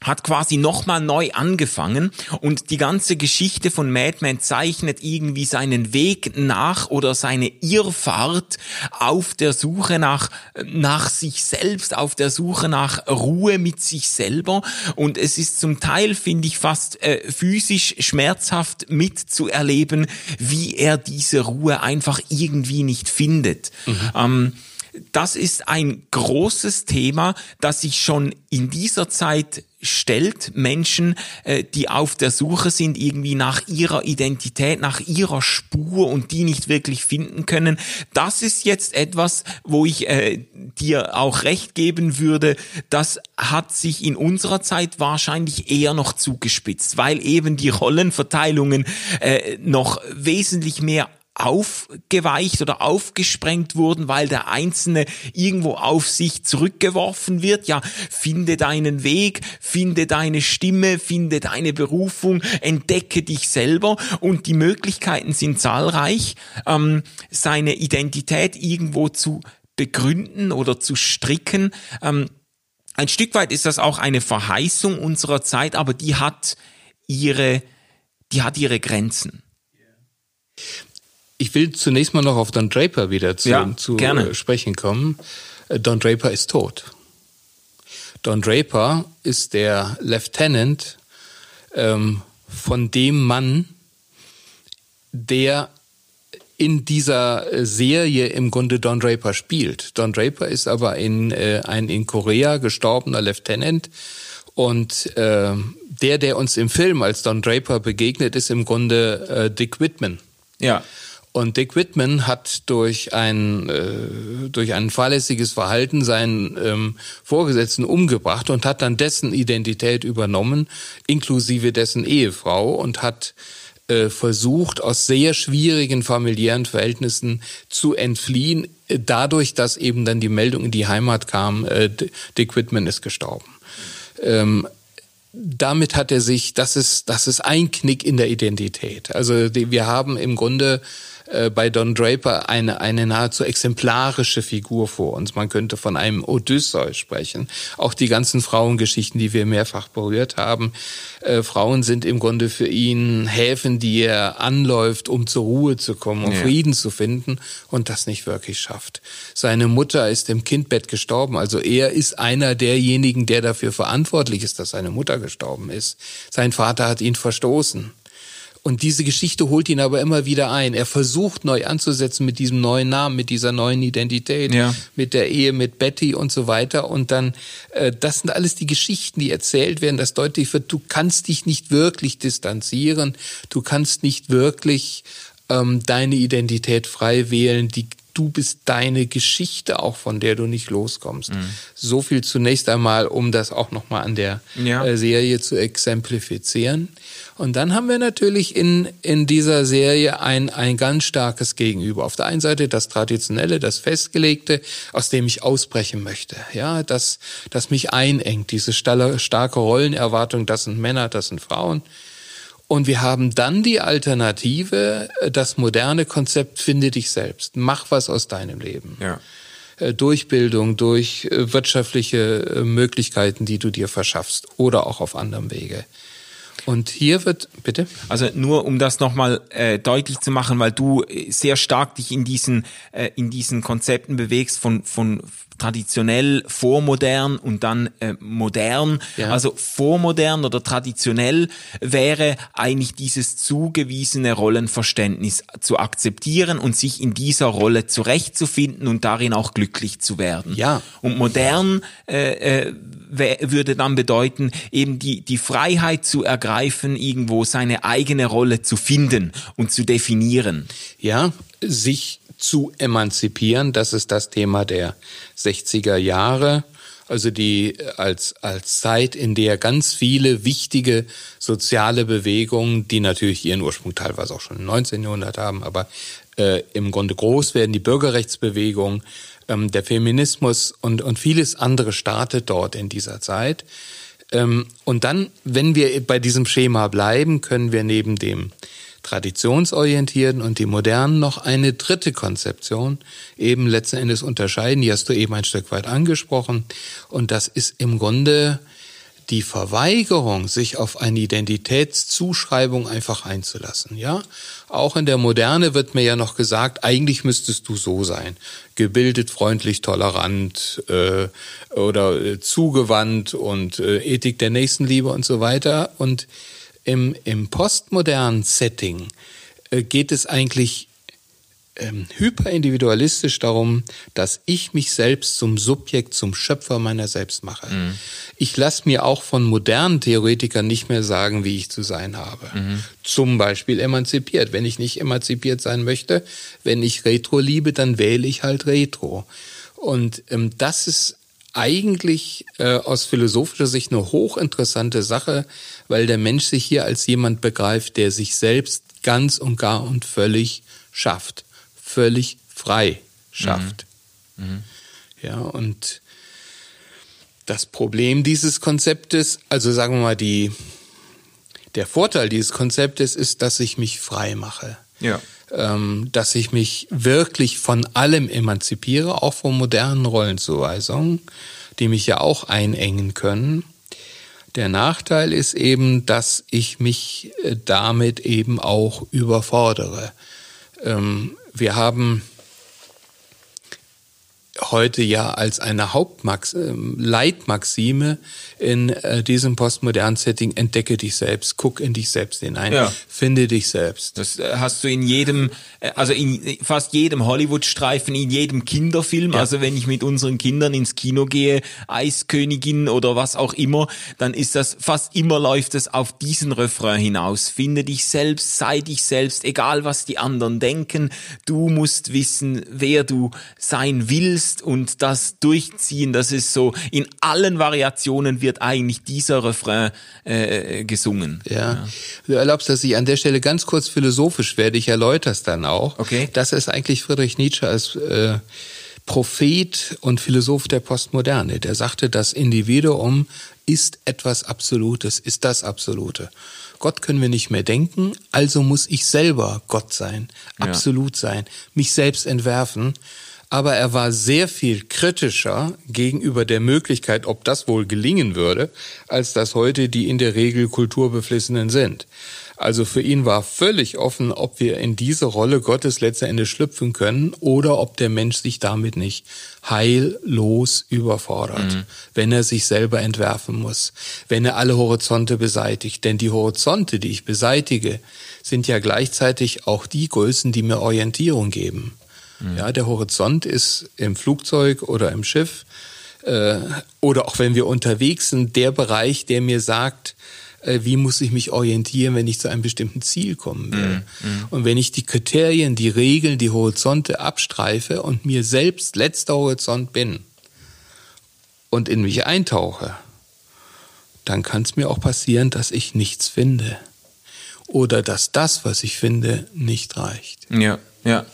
[SPEAKER 2] hat quasi nochmal neu angefangen und die ganze Geschichte von Madman zeichnet irgendwie seinen Weg nach oder seine Irrfahrt auf der Suche nach, nach sich selbst, auf der Suche nach Ruhe mit sich selber und es ist zum Teil, finde ich, fast äh, physisch schmerzhaft mitzuerleben, wie er diese Ruhe einfach irgendwie nicht findet. Mhm. Ähm, das ist ein großes Thema, das sich schon in dieser Zeit stellt. Menschen, äh, die auf der Suche sind, irgendwie nach ihrer Identität, nach ihrer Spur und die nicht wirklich finden können. Das ist jetzt etwas, wo ich äh, dir auch recht geben würde. Das hat sich in unserer Zeit wahrscheinlich eher noch zugespitzt, weil eben die Rollenverteilungen äh, noch wesentlich mehr aufgeweicht oder aufgesprengt wurden, weil der Einzelne irgendwo auf sich zurückgeworfen wird. Ja, finde deinen Weg, finde deine Stimme, finde deine Berufung, entdecke dich selber und die Möglichkeiten sind zahlreich, ähm, seine Identität irgendwo zu begründen oder zu stricken. Ähm, ein Stück weit ist das auch eine Verheißung unserer Zeit, aber die hat ihre, die hat ihre Grenzen.
[SPEAKER 3] Ich will zunächst mal noch auf Don Draper wieder zu,
[SPEAKER 2] ja,
[SPEAKER 3] zu
[SPEAKER 2] gerne.
[SPEAKER 3] sprechen kommen. Äh, Don Draper ist tot. Don Draper ist der Lieutenant ähm, von dem Mann, der in dieser Serie im Grunde Don Draper spielt. Don Draper ist aber in, äh, ein in Korea gestorbener Lieutenant und äh, der, der uns im Film als Don Draper begegnet, ist im Grunde äh, Dick Whitman.
[SPEAKER 2] Ja.
[SPEAKER 3] Und Dick Whitman hat durch ein, äh, durch ein fahrlässiges Verhalten seinen ähm, Vorgesetzten umgebracht und hat dann dessen Identität übernommen, inklusive dessen Ehefrau und hat äh, versucht, aus sehr schwierigen familiären Verhältnissen zu entfliehen, äh, dadurch, dass eben dann die Meldung in die Heimat kam, äh, Dick Whitman ist gestorben. Ähm, damit hat er sich, das ist, das ist ein Knick in der Identität. Also die, wir haben im Grunde äh, bei Don Draper eine, eine nahezu exemplarische Figur vor uns. Man könnte von einem Odysseus sprechen. Auch die ganzen Frauengeschichten, die wir mehrfach berührt haben. Äh, Frauen sind im Grunde für ihn Häfen, die er anläuft, um zur Ruhe zu kommen, um ja. Frieden zu finden und das nicht wirklich schafft. Seine Mutter ist im Kindbett gestorben. Also er ist einer derjenigen, der dafür verantwortlich ist, dass seine Mutter gestorben ist. Sein Vater hat ihn verstoßen. Und diese Geschichte holt ihn aber immer wieder ein. Er versucht neu anzusetzen mit diesem neuen Namen, mit dieser neuen Identität, ja. mit der Ehe mit Betty und so weiter. Und dann, äh, das sind alles die Geschichten, die erzählt werden, dass deutlich wird, du kannst dich nicht wirklich distanzieren, du kannst nicht wirklich ähm, deine Identität frei wählen, die du bist deine Geschichte auch, von der du nicht loskommst. Mhm. So viel zunächst einmal, um das auch nochmal an der ja. Äh, Serie zu exemplifizieren. Und dann haben wir natürlich in, in dieser Serie ein, ein ganz starkes Gegenüber. Auf der einen Seite das Traditionelle, das Festgelegte, aus dem ich ausbrechen möchte. Ja, das, das mich einengt, diese starke Rollenerwartung, das sind Männer, das sind Frauen. Und wir haben dann die Alternative, äh, das moderne Konzept finde dich selbst. Mach was aus deinem Leben.
[SPEAKER 2] Ja.
[SPEAKER 3] Äh, durch Bildung, durch äh, wirtschaftliche Möglichkeiten, die du dir verschaffst oder auch auf anderem Wege. Und hier wird, bitte?
[SPEAKER 2] Also nur um das nochmal äh, deutlich zu machen, weil du sehr stark dich in diesen, äh, in diesen Konzepten bewegst von, von traditionell, vormodern und dann äh, modern. Ja. Also vormodern oder traditionell wäre eigentlich dieses zugewiesene Rollenverständnis zu akzeptieren und sich in dieser Rolle zurechtzufinden und darin auch glücklich zu werden.
[SPEAKER 3] Ja.
[SPEAKER 2] Und modern äh, äh, würde dann bedeuten, eben die, die Freiheit zu ergreifen, irgendwo seine eigene Rolle zu finden und zu definieren.
[SPEAKER 3] Ja, sich zu emanzipieren. Das ist das Thema der 60er Jahre. Also die als, als Zeit, in der ganz viele wichtige soziale Bewegungen, die natürlich ihren Ursprung teilweise auch schon im 19. Jahrhundert haben, aber äh, im Grunde groß werden, die Bürgerrechtsbewegung, ähm, der Feminismus und, und vieles andere startet dort in dieser Zeit. Ähm, und dann, wenn wir bei diesem Schema bleiben, können wir neben dem traditionsorientierten und die modernen noch eine dritte Konzeption eben letzten Endes unterscheiden. Die hast du eben ein Stück weit angesprochen. Und das ist im Grunde die Verweigerung, sich auf eine Identitätszuschreibung einfach einzulassen, ja? Auch in der Moderne wird mir ja noch gesagt, eigentlich müsstest du so sein. Gebildet, freundlich, tolerant äh, oder äh, zugewandt und äh, Ethik der Nächstenliebe und so weiter. Und im, im postmodernen Setting äh, geht es eigentlich ähm, hyperindividualistisch darum, dass ich mich selbst zum Subjekt, zum Schöpfer meiner selbst mache. Mhm. Ich lasse mir auch von modernen Theoretikern nicht mehr sagen, wie ich zu sein habe. Mhm. Zum Beispiel emanzipiert. Wenn ich nicht emanzipiert sein möchte, wenn ich Retro liebe, dann wähle ich halt Retro. Und ähm, das ist eigentlich äh, aus philosophischer Sicht eine hochinteressante Sache, weil der Mensch sich hier als jemand begreift, der sich selbst ganz und gar und völlig schafft, völlig frei schafft. Mhm. Mhm. Ja, und das Problem dieses Konzeptes, also sagen wir mal, die, der Vorteil dieses Konzeptes ist, dass ich mich frei mache.
[SPEAKER 2] Ja.
[SPEAKER 3] Ähm, dass ich mich wirklich von allem emanzipiere, auch von modernen Rollenzuweisungen, die mich ja auch einengen können. Der Nachteil ist eben, dass ich mich äh, damit eben auch überfordere. Ähm, wir haben heute ja als eine Hauptleitmaxime ähm, in äh, diesem postmodernen Setting, entdecke dich selbst, guck in dich selbst hinein, ja. finde dich selbst.
[SPEAKER 2] Das äh, hast du in jedem, äh, also in fast jedem Hollywood-Streifen, in jedem Kinderfilm, ja. also wenn ich mit unseren Kindern ins Kino gehe, Eiskönigin oder was auch immer, dann ist das, fast immer läuft es auf diesen Refrain hinaus. Finde dich selbst, sei dich selbst, egal was die anderen denken, du musst wissen, wer du sein willst, ist und das durchziehen, das ist so, in allen Variationen wird eigentlich dieser Refrain äh, gesungen.
[SPEAKER 3] Ja. ja. Du erlaubst, dass ich an der Stelle ganz kurz philosophisch werde, ich erläutere es dann auch.
[SPEAKER 2] Okay.
[SPEAKER 3] Das ist eigentlich Friedrich Nietzsche als äh, Prophet und Philosoph der Postmoderne. Der sagte, das Individuum ist etwas Absolutes, ist das Absolute. Gott können wir nicht mehr denken, also muss ich selber Gott sein, absolut ja. sein, mich selbst entwerfen aber er war sehr viel kritischer gegenüber der Möglichkeit, ob das wohl gelingen würde, als das heute die in der Regel Kulturbeflissenen sind. Also für ihn war völlig offen, ob wir in diese Rolle Gottes letzten Endes schlüpfen können oder ob der Mensch sich damit nicht heillos überfordert, mhm. wenn er sich selber entwerfen muss, wenn er alle Horizonte beseitigt. Denn die Horizonte, die ich beseitige, sind ja gleichzeitig auch die Größen, die mir Orientierung geben. Mhm. Ja, der Horizont ist im Flugzeug oder im Schiff äh, oder auch wenn wir unterwegs sind, der Bereich, der mir sagt, äh, wie muss ich mich orientieren, wenn ich zu einem bestimmten Ziel kommen will. Mhm. mhm. Und wenn ich die Kriterien, die Regeln, die Horizonte abstreife und mir selbst letzter Horizont bin und in mich eintauche, dann kann es mir auch passieren, dass ich nichts finde. Oder dass das, was ich finde, nicht reicht.
[SPEAKER 2] Ja, ja.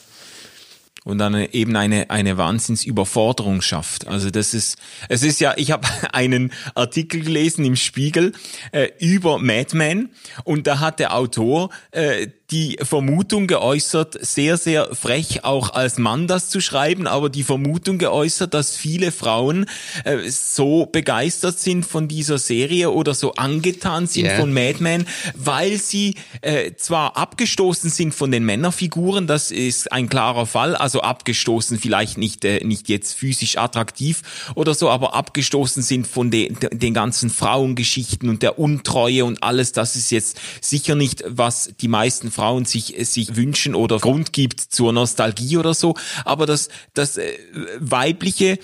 [SPEAKER 2] Und dann eben eine eine Wahnsinnsüberforderung schafft. Also das ist es ist ja, ich habe einen Artikel gelesen im Spiegel äh, über Mad Men und da hat der Autor äh, die Vermutung geäußert, sehr, sehr frech auch als Mann das zu schreiben, aber die Vermutung geäußert, dass viele Frauen äh, so begeistert sind von dieser Serie oder so angetan sind yeah. von Mad Men, weil sie äh, zwar abgestoßen sind von den Männerfiguren, das ist ein klarer Fall, also abgestoßen vielleicht nicht, äh, nicht jetzt physisch attraktiv oder so, aber abgestoßen sind von de, de, den ganzen Frauengeschichten und der Untreue und alles, das ist jetzt sicher nicht, was die meisten Frauen sich, sich wünschen oder Grund gibt zur Nostalgie oder so. Aber das, das äh, weibliche äh,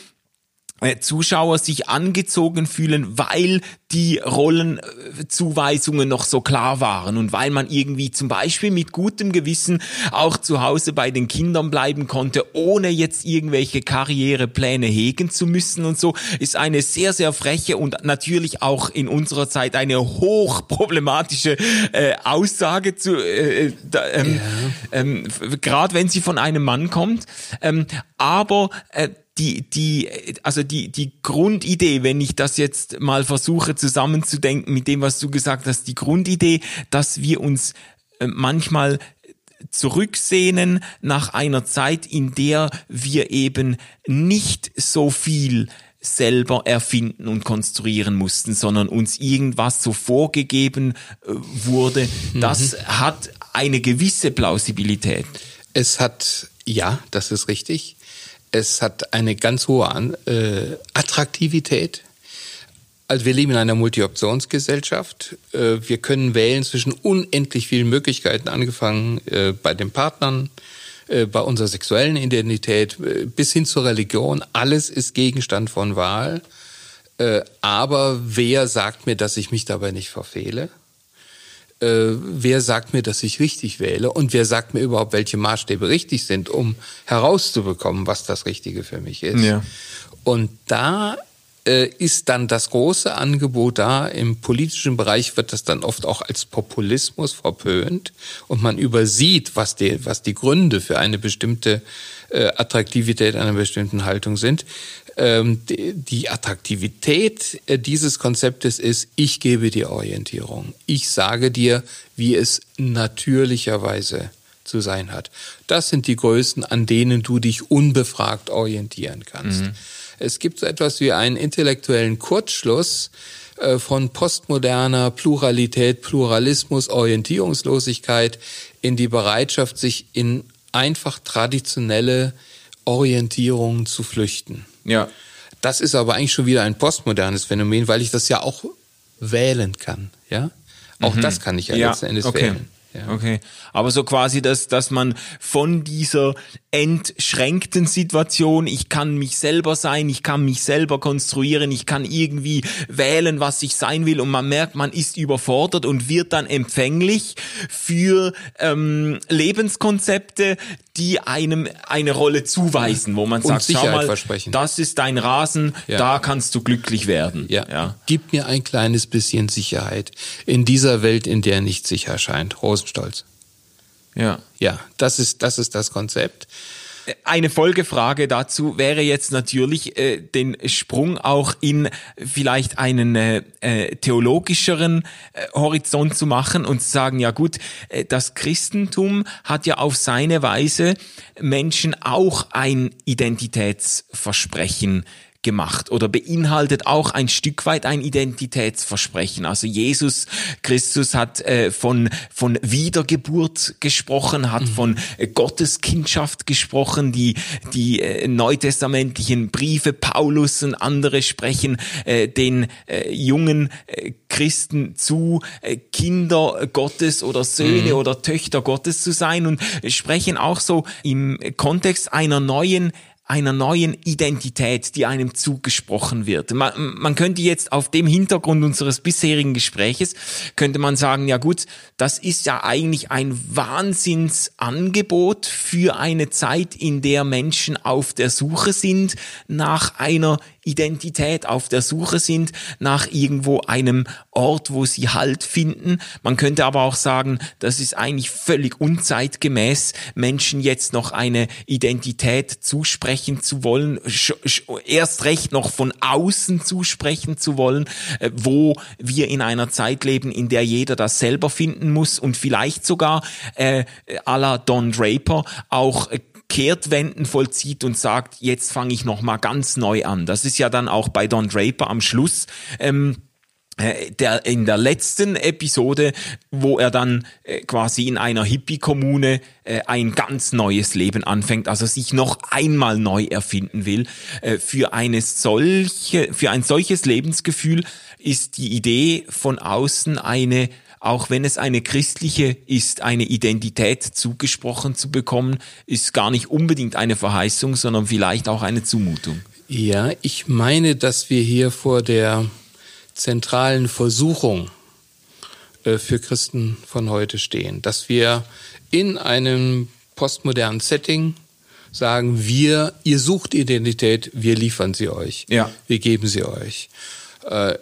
[SPEAKER 2] Zuschauer sich angezogen fühlen, weil die Rollenzuweisungen noch so klar waren und weil man irgendwie zum Beispiel mit gutem Gewissen auch zu Hause bei den Kindern bleiben konnte, ohne jetzt irgendwelche Karrierepläne hegen zu müssen und so, ist eine sehr, sehr freche und natürlich auch in unserer Zeit eine hochproblematische äh, Aussage zu, äh, da, ähm, ja. ähm, gerade wenn sie von einem Mann kommt. Ähm, aber äh, die, die, also die, die Grundidee, wenn ich das jetzt mal versuche zusammenzudenken mit dem, was du gesagt hast, die Grundidee, dass wir uns äh, manchmal zurücksehnen nach einer Zeit, in der wir eben nicht so viel selber erfinden und konstruieren mussten, sondern uns irgendwas so vorgegeben äh, wurde, das mhm. hat eine gewisse Plausibilität.
[SPEAKER 3] Es hat, ja, das ist richtig. Es hat eine ganz hohe äh, Attraktivität. Also wir leben in einer Multi-Optionsgesellschaft. Äh, wir können wählen zwischen unendlich vielen Möglichkeiten, angefangen äh, bei den Partnern, äh, bei unserer sexuellen Identität bis hin zur Religion. Alles ist Gegenstand von Wahl. Aber wer sagt mir, dass ich mich dabei nicht verfehle? Äh, wer sagt mir, dass ich richtig wähle und wer sagt mir überhaupt, welche Maßstäbe richtig sind, um herauszubekommen, was das Richtige für mich ist. Ja. Und da äh, ist dann das große Angebot da. Im politischen Bereich wird das dann oft auch als Populismus verpönt und man übersieht, was die, was die Gründe für eine bestimmte äh, Attraktivität einer bestimmten Haltung sind. Ähm, die Attraktivität äh, dieses Konzeptes ist, ich gebe dir Orientierung. Ich sage dir, wie es natürlicherweise zu sein hat. Das sind die Größen, an denen du dich unbefragt orientieren kannst. Mhm. Es gibt so etwas wie einen intellektuellen Kurzschluss äh, von postmoderner Pluralität, Pluralismus, Orientierungslosigkeit in die Bereitschaft, sich in einfach traditionelle Orientierungen zu flüchten. Ja. Das ist aber eigentlich schon wieder ein postmodernes Phänomen, weil ich das ja auch wählen kann. Ja, auch mhm. das kann ich ja, ja letzten Endes okay. wählen.
[SPEAKER 2] Ja. Okay, aber so quasi, dass, dass man von dieser entschränkten Situation, ich kann mich selber sein, ich kann mich selber konstruieren, ich kann irgendwie wählen, was ich sein will und man merkt, man ist überfordert und wird dann empfänglich für ähm, Lebenskonzepte, die einem eine Rolle zuweisen, wo man sagt, schau mal, das ist dein Rasen, ja. da kannst du glücklich werden.
[SPEAKER 3] Ja. ja. Gib mir ein kleines bisschen Sicherheit in dieser Welt, in der nicht sicher scheint. Rosenstolz. Ja. Ja, das ist, das ist das Konzept.
[SPEAKER 2] Eine Folgefrage dazu wäre jetzt natürlich äh, den Sprung auch in vielleicht einen äh, äh, theologischeren äh, Horizont zu machen und zu sagen, ja gut, äh, das Christentum hat ja auf seine Weise Menschen auch ein Identitätsversprechen gemacht oder beinhaltet auch ein Stück weit ein Identitätsversprechen. Also Jesus Christus hat äh, von, von Wiedergeburt gesprochen, hat mhm. von äh, Gotteskindschaft gesprochen, die, die äh, neutestamentlichen Briefe Paulus und andere sprechen äh, den äh, jungen äh, Christen zu, äh, Kinder Gottes oder Söhne mhm. oder Töchter Gottes zu sein und sprechen auch so im Kontext einer neuen einer neuen Identität, die einem zugesprochen wird. Man, man könnte jetzt auf dem Hintergrund unseres bisherigen Gespräches, könnte man sagen, ja gut, das ist ja eigentlich ein Wahnsinnsangebot für eine Zeit, in der Menschen auf der Suche sind nach einer Identität auf der Suche sind nach irgendwo einem Ort, wo sie Halt finden. Man könnte aber auch sagen, das ist eigentlich völlig unzeitgemäß, Menschen jetzt noch eine Identität zusprechen zu wollen, erst recht noch von außen zusprechen zu wollen, äh, wo wir in einer Zeit leben, in der jeder das selber finden muss und vielleicht sogar äh, à la Don Draper auch äh, Kehrtwenden vollzieht und sagt, jetzt fange ich noch mal ganz neu an. Das ist ja dann auch bei Don Draper am Schluss. Ähm, äh, der in der letzten Episode, wo er dann äh, quasi in einer Hippie-Kommune äh, ein ganz neues Leben anfängt, also sich noch einmal neu erfinden will. Äh, für eine solche, für ein solches Lebensgefühl ist die Idee von außen eine auch wenn es eine christliche ist, eine Identität zugesprochen zu bekommen, ist gar nicht unbedingt eine Verheißung, sondern vielleicht auch eine Zumutung.
[SPEAKER 3] Ja, ich meine, dass wir hier vor der zentralen Versuchung äh, für Christen von heute stehen, dass wir in einem postmodernen Setting sagen, wir, ihr sucht Identität, wir liefern sie euch,
[SPEAKER 2] ja.
[SPEAKER 3] wir geben sie euch. Äh,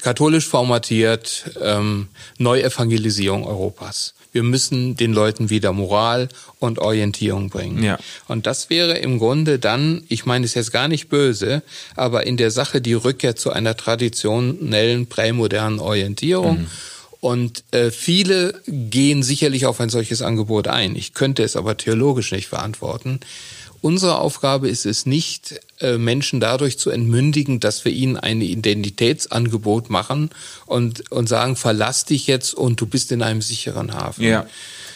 [SPEAKER 3] katholisch formatiert, ähm, Neuevangelisierung Europas. Wir müssen den Leuten wieder Moral und Orientierung bringen.
[SPEAKER 2] Ja.
[SPEAKER 3] Und das wäre im Grunde dann, ich meine es jetzt gar nicht böse, aber in der Sache die Rückkehr zu einer traditionellen prämodernen Orientierung. Mhm. Und äh, viele gehen sicherlich auf ein solches Angebot ein. Ich könnte es aber theologisch nicht verantworten. Unsere Aufgabe ist es nicht, äh, Menschen dadurch zu entmündigen, dass wir ihnen ein Identitätsangebot machen und, und sagen, verlass dich jetzt und du bist in einem sicheren Hafen.
[SPEAKER 2] Ja.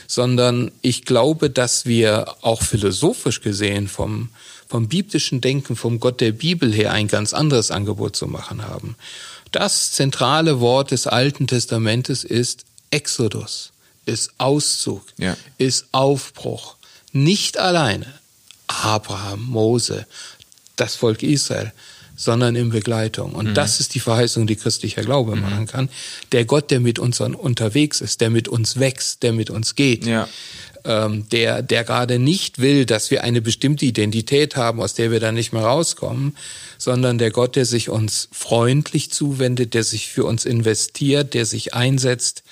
[SPEAKER 3] Sondern ich glaube, dass wir auch philosophisch gesehen vom, vom biblischen Denken, vom Gott der Bibel her ein ganz anderes Angebot zu machen haben. Das zentrale Wort des Alten Testamentes ist Exodus, ist Auszug,
[SPEAKER 2] ja.
[SPEAKER 3] ist Aufbruch. Nicht alleine. Abraham, Mose, das Volk Israel, sondern in Begleitung. Und mhm. das ist die Verheißung, die christlicher Glaube mhm. machen kann. Der Gott, der mit uns unterwegs ist, der mit uns wächst, der mit uns geht,
[SPEAKER 2] ja.
[SPEAKER 3] ähm, der, der gerade nicht will, dass wir eine bestimmte Identität haben, aus der wir dann nicht mehr rauskommen, sondern der Gott, der sich uns freundlich zuwendet, der sich für uns investiert, der sich einsetzt.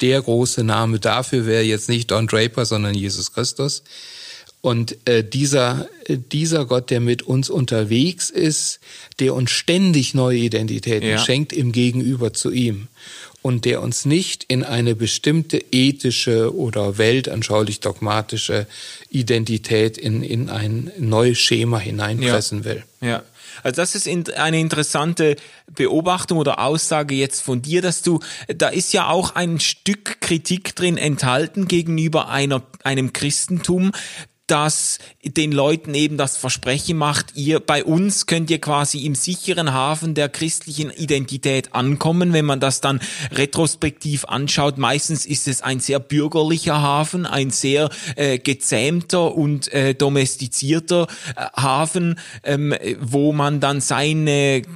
[SPEAKER 3] Der große Name dafür wäre jetzt nicht Don Draper, sondern Jesus Christus und äh, dieser, äh, dieser Gott, der mit uns unterwegs ist, der uns ständig neue Identitäten ja. schenkt im Gegenüber zu ihm und der uns nicht in eine bestimmte ethische oder weltanschaulich dogmatische Identität in, in ein neues Schema hineinpressen
[SPEAKER 2] ja.
[SPEAKER 3] will.
[SPEAKER 2] Ja. Also das ist eine interessante Beobachtung oder Aussage jetzt von dir, dass du, da ist ja auch ein Stück Kritik drin enthalten gegenüber einer, einem Christentum, das den Leuten eben das Versprechen macht, ihr bei uns könnt ihr quasi im sicheren Hafen der christlichen Identität ankommen. Wenn man das dann retrospektiv anschaut, meistens ist es ein sehr bürgerlicher Hafen, ein sehr äh, gezähmter und äh, domestizierter äh, Hafen, ähm, wo man dann sein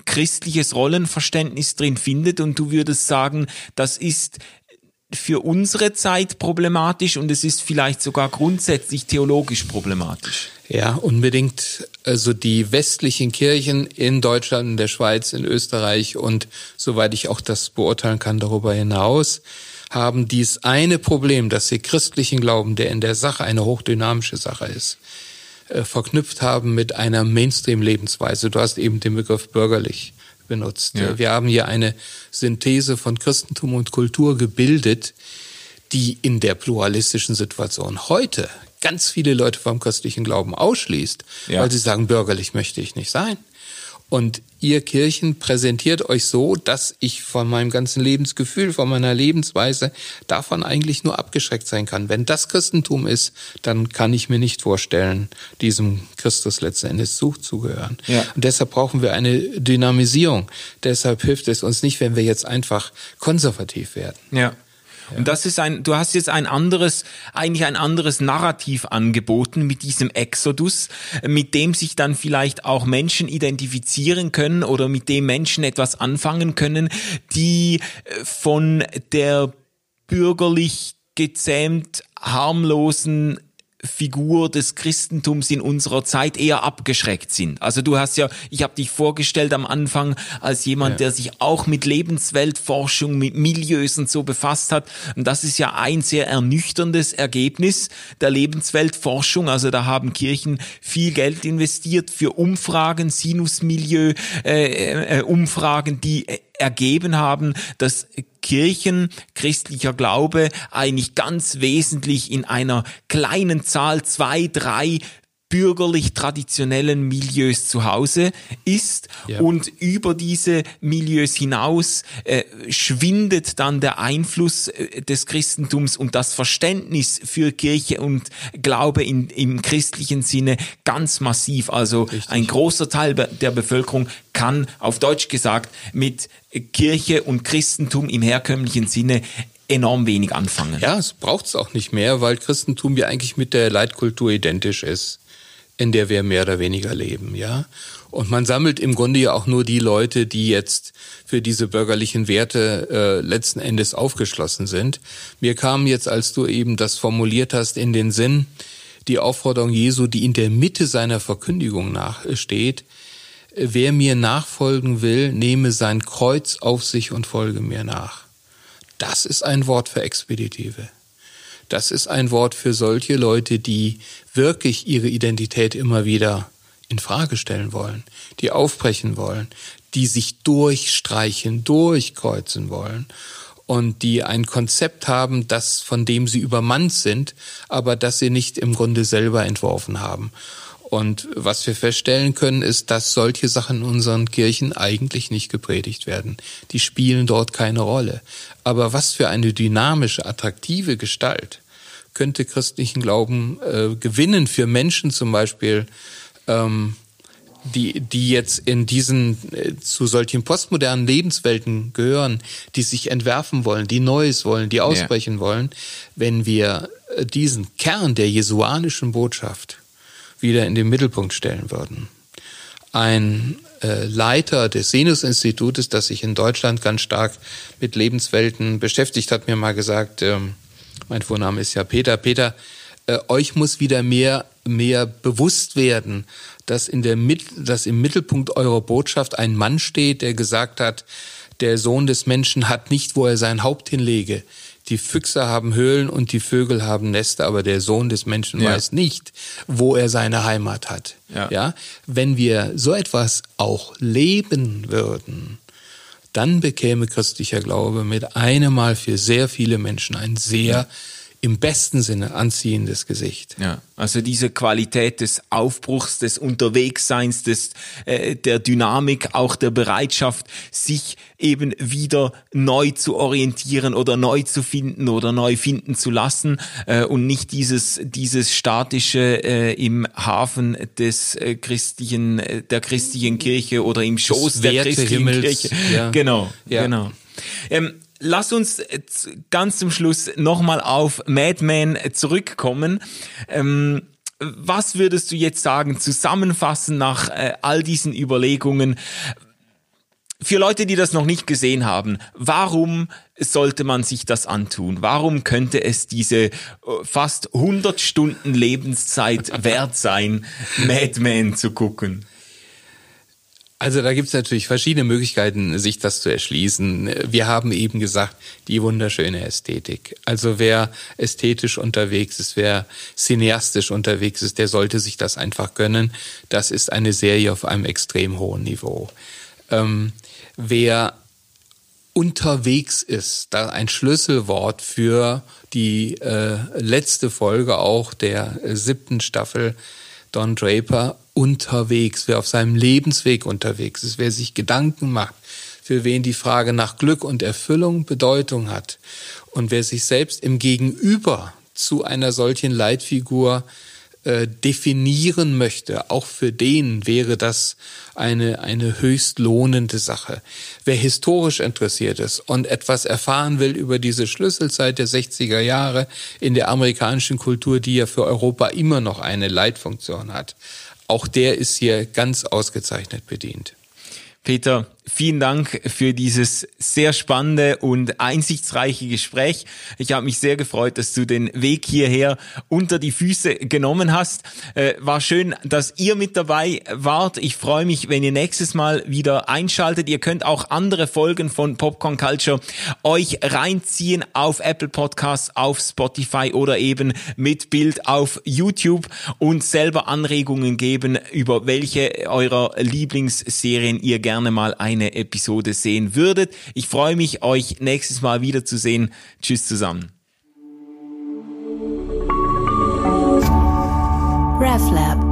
[SPEAKER 2] christliches Rollenverständnis drin findet. Und du würdest sagen, das ist für unsere Zeit problematisch und es ist vielleicht sogar grundsätzlich theologisch problematisch.
[SPEAKER 3] Ja, unbedingt. Also die westlichen Kirchen in Deutschland, in der Schweiz, in Österreich und soweit ich auch das beurteilen kann darüber hinaus, haben dies eine Problem, dass sie christlichen Glauben, der in der Sache eine hochdynamische Sache ist, äh, verknüpft haben mit einer Mainstream-Lebensweise. Du hast eben den Begriff bürgerlich benutzt. Ja. Wir haben hier eine Synthese von Christentum und Kultur gebildet, die in der pluralistischen Situation heute ganz viele Leute vom christlichen Glauben ausschließt, ja. weil sie sagen, bürgerlich möchte ich nicht sein. Und ihr Kirchen präsentiert euch so, dass ich von meinem ganzen Lebensgefühl, von meiner Lebensweise davon eigentlich nur abgeschreckt sein kann. Wenn das Christentum ist, dann kann ich mir nicht vorstellen, diesem Christus letzten Endes zuzugehören.
[SPEAKER 2] Ja.
[SPEAKER 3] Und deshalb brauchen wir eine Dynamisierung. Deshalb hilft es uns nicht, wenn wir jetzt einfach konservativ werden.
[SPEAKER 2] Ja. Und das ist ein, du hast jetzt ein anderes, eigentlich ein anderes Narrativ angeboten mit diesem Exodus, mit dem sich dann vielleicht auch Menschen identifizieren können oder mit dem Menschen etwas anfangen können, die äh, von der bürgerlich gezähmt harmlosen Figur des Christentums in unserer Zeit eher abgeschreckt sind. Also du hast ja, ich habe dich vorgestellt am Anfang als jemand, ja. der sich auch mit Lebensweltforschung, mit Milieus und so befasst hat. Und das ist ja ein sehr ernüchterndes Ergebnis der Lebensweltforschung. Also da haben Kirchen viel Geld investiert für Umfragen, Sinusmilieu, äh, äh, Umfragen, die ergeben haben, dass Kirchen, christlicher Glaube eigentlich ganz wesentlich in einer kleinen Zahl, zwei, drei bürgerlich traditionellen Milieus zu Hause ist ja. und über diese Milieus hinaus äh, schwindet dann der Einfluss äh, des Christentums und das Verständnis für Kirche und Glaube in, im christlichen Sinne ganz massiv. Also Richtig. ein großer Teil der Bevölkerung kann auf Deutsch gesagt mit Kirche und Christentum im herkömmlichen Sinne enorm wenig anfangen.
[SPEAKER 3] Ja, es braucht es auch nicht mehr, weil Christentum ja eigentlich mit der Leitkultur identisch ist in der wir mehr oder weniger leben, ja. Und man sammelt im Grunde ja auch nur die Leute, die jetzt für diese bürgerlichen Werte äh, letzten Endes aufgeschlossen sind. Mir kam jetzt, als du eben das formuliert hast, in den Sinn die Aufforderung Jesu, die in der Mitte seiner Verkündigung nachsteht. Wer mir nachfolgen will, nehme sein Kreuz auf sich und folge mir nach. Das ist ein Wort für Expeditive. Das ist ein Wort für solche Leute, die wirklich ihre Identität immer wieder in Frage stellen wollen, die aufbrechen wollen, die sich durchstreichen, durchkreuzen wollen und die ein Konzept haben, das von dem sie übermannt sind, aber das sie nicht im Grunde selber entworfen haben. Und was wir feststellen können, ist, dass solche Sachen in unseren Kirchen eigentlich nicht gepredigt werden. Die spielen dort keine Rolle. Aber was für eine dynamische, attraktive Gestalt könnte christlichen Glauben äh, gewinnen für Menschen zum Beispiel, ähm, die, die jetzt in diesen äh, zu solchen postmodernen Lebenswelten gehören, die sich entwerfen wollen, die Neues wollen, die ausbrechen ja. wollen, wenn wir äh, diesen Kern der jesuanischen Botschaft wieder in den Mittelpunkt stellen würden. Ein äh, Leiter des Sinus-Institutes, das sich in Deutschland ganz stark mit Lebenswelten beschäftigt, hat mir mal gesagt, ähm, mein Vorname ist ja Peter. Peter, äh, euch muss wieder mehr, mehr bewusst werden, dass, in der, dass im Mittelpunkt eurer Botschaft ein Mann steht, der gesagt hat, der Sohn des Menschen hat nicht, wo er sein Haupt hinlege. Die Füchse haben Höhlen und die Vögel haben Nester, aber der Sohn des Menschen ja. weiß nicht, wo er seine Heimat hat. Ja. ja. Wenn wir so etwas auch leben würden, dann bekäme christlicher Glaube mit einem Mal für sehr viele Menschen ein sehr ja. Im besten Sinne anziehendes Gesicht.
[SPEAKER 2] Ja, also diese Qualität des Aufbruchs, des Unterwegsseins, des, äh, der Dynamik, auch der Bereitschaft, sich eben wieder neu zu orientieren oder neu zu finden oder neu finden zu lassen äh, und nicht dieses, dieses statische äh, im Hafen des äh, christlichen, äh, der christlichen Kirche oder im Schoß der christlichen Himmels, Kirche. Ja. Genau, ja. genau. Ähm, lass uns ganz zum Schluss nochmal auf Madman zurückkommen. Ähm, was würdest du jetzt sagen, zusammenfassen nach äh, all diesen Überlegungen? Für Leute, die das noch nicht gesehen haben, warum sollte man sich das antun? Warum könnte es diese äh, fast 100 Stunden Lebenszeit wert sein, Mad Men zu gucken?
[SPEAKER 3] Also da gibt's natürlich verschiedene Möglichkeiten, sich das zu erschließen. Wir haben eben gesagt, die wunderschöne Ästhetik. Also wer ästhetisch unterwegs ist, wer cineastisch unterwegs ist, der sollte sich das einfach gönnen. Das ist eine Serie auf einem extrem hohen Niveau. Ähm, wer unterwegs ist, da ein Schlüsselwort für die äh, letzte Folge auch der äh, siebten Staffel Don Draper unterwegs, wer auf seinem Lebensweg unterwegs ist, wer sich Gedanken macht, für wen die Frage nach Glück und Erfüllung Bedeutung hat und wer sich selbst im Gegenüber zu einer solchen Leitfigur äh, definieren möchte, auch für den wäre das eine, eine höchst lohnende Sache. Wer historisch interessiert ist und etwas erfahren will über diese Schlüsselzeit der 60er Jahre in der amerikanischen Kultur, die ja für Europa immer noch eine Leitfunktion hat, auch der ist hier ganz ausgezeichnet bedient.
[SPEAKER 2] Peter, vielen Dank für dieses sehr spannende und einsichtsreiche Gespräch. Ich habe mich sehr gefreut, dass du den Weg hierher unter die Füße genommen hast. Äh, war schön, dass ihr mit dabei wart. Ich freue mich, wenn ihr nächstes Mal wieder einschaltet. Ihr könnt auch andere Folgen von Popcorn Culture euch reinziehen auf Apple Podcasts, auf Spotify oder eben mit Bild auf YouTube und selber Anregungen geben, über welche eurer Lieblingsserien ihr gerne mal eine Episode sehen würdet. Ich freue mich, euch nächstes Mal wiederzusehen. Tschüss zusammen.
[SPEAKER 1] RefLab